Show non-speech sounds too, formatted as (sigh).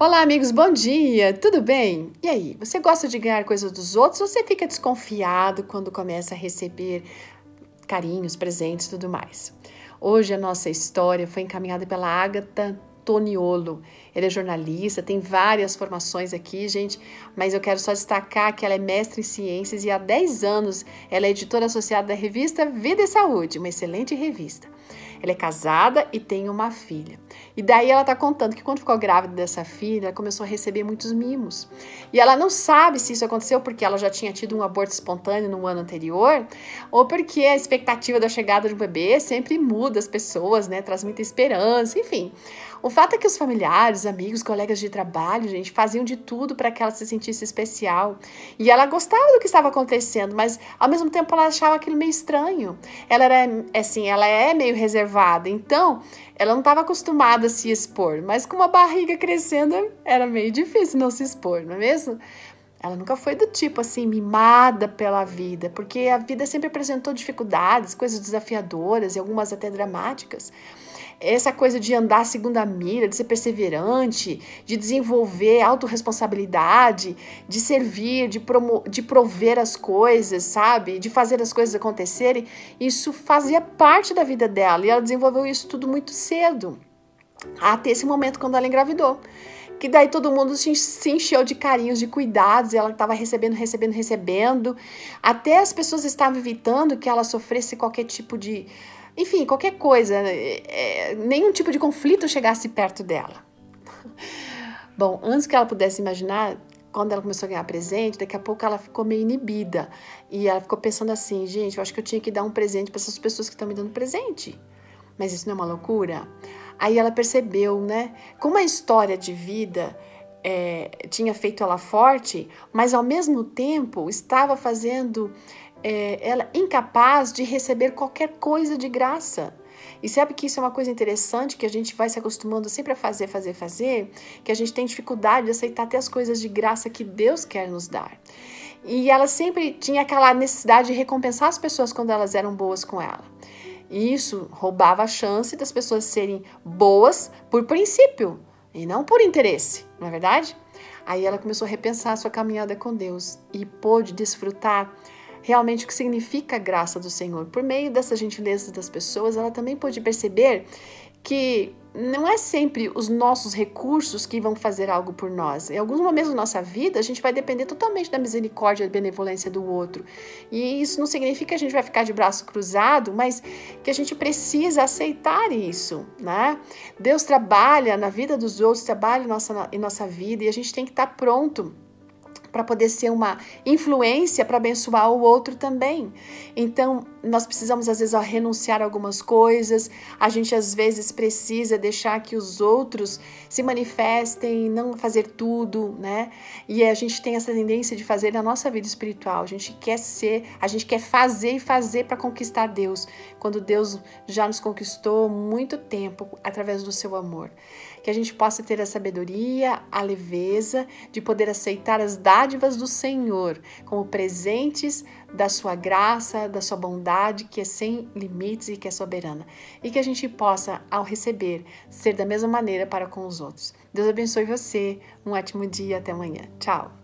Olá, amigos, bom dia! Tudo bem? E aí, você gosta de ganhar coisas dos outros ou você fica desconfiado quando começa a receber carinhos, presentes e tudo mais? Hoje a nossa história foi encaminhada pela Agatha Toniolo. Ele é jornalista, tem várias formações aqui, gente, mas eu quero só destacar que ela é mestre em ciências e há 10 anos ela é editora associada da revista Vida e Saúde, uma excelente revista. Ela é casada e tem uma filha. E daí ela tá contando que quando ficou grávida dessa filha, ela começou a receber muitos mimos. E ela não sabe se isso aconteceu porque ela já tinha tido um aborto espontâneo no ano anterior, ou porque a expectativa da chegada de um bebê sempre muda as pessoas, né? Traz muita esperança, enfim. O fato é que os familiares, amigos, colegas de trabalho, gente, faziam de tudo para que ela se sentisse especial. E ela gostava do que estava acontecendo, mas ao mesmo tempo ela achava aquilo meio estranho. Ela era assim, ela é meio reservada, então ela não estava acostumada a se expor, mas com uma barriga crescendo era meio difícil não se expor, não é mesmo? Ela nunca foi do tipo assim, mimada pela vida, porque a vida sempre apresentou dificuldades, coisas desafiadoras e algumas até dramáticas essa coisa de andar segundo a mira, de ser perseverante, de desenvolver autorresponsabilidade, de servir, de, de prover as coisas, sabe? De fazer as coisas acontecerem, isso fazia parte da vida dela e ela desenvolveu isso tudo muito cedo, até esse momento quando ela engravidou que daí todo mundo se encheu de carinhos, de cuidados, e ela estava recebendo, recebendo, recebendo. Até as pessoas estavam evitando que ela sofresse qualquer tipo de enfim, qualquer coisa, é, nenhum tipo de conflito chegasse perto dela. (laughs) Bom, antes que ela pudesse imaginar, quando ela começou a ganhar presente, daqui a pouco ela ficou meio inibida. E ela ficou pensando assim: gente, eu acho que eu tinha que dar um presente para essas pessoas que estão me dando presente. Mas isso não é uma loucura? Aí ela percebeu, né? Como a história de vida é, tinha feito ela forte, mas ao mesmo tempo estava fazendo é, ela incapaz de receber qualquer coisa de graça. E sabe que isso é uma coisa interessante que a gente vai se acostumando sempre a fazer, fazer, fazer, que a gente tem dificuldade de aceitar até as coisas de graça que Deus quer nos dar. E ela sempre tinha aquela necessidade de recompensar as pessoas quando elas eram boas com ela. E isso roubava a chance das pessoas serem boas por princípio e não por interesse, não é verdade? Aí ela começou a repensar a sua caminhada com Deus e pôde desfrutar realmente o que significa a graça do Senhor. Por meio dessa gentileza das pessoas, ela também pôde perceber que não é sempre os nossos recursos que vão fazer algo por nós. Em alguns momentos da nossa vida, a gente vai depender totalmente da misericórdia e benevolência do outro. E isso não significa que a gente vai ficar de braço cruzado, mas que a gente precisa aceitar isso, né? Deus trabalha na vida dos outros, trabalha em nossa, em nossa vida e a gente tem que estar pronto para poder ser uma influência para abençoar o outro também. Então, nós precisamos às vezes renunciar a algumas coisas, a gente às vezes precisa deixar que os outros se manifestem, não fazer tudo, né? E a gente tem essa tendência de fazer na nossa vida espiritual. A gente quer ser, a gente quer fazer e fazer para conquistar Deus, quando Deus já nos conquistou muito tempo através do seu amor. Que a gente possa ter a sabedoria, a leveza de poder aceitar as dádivas do Senhor como presentes da sua graça, da sua bondade, que é sem limites e que é soberana. E que a gente possa, ao receber, ser da mesma maneira para com os outros. Deus abençoe você. Um ótimo dia. Até amanhã. Tchau.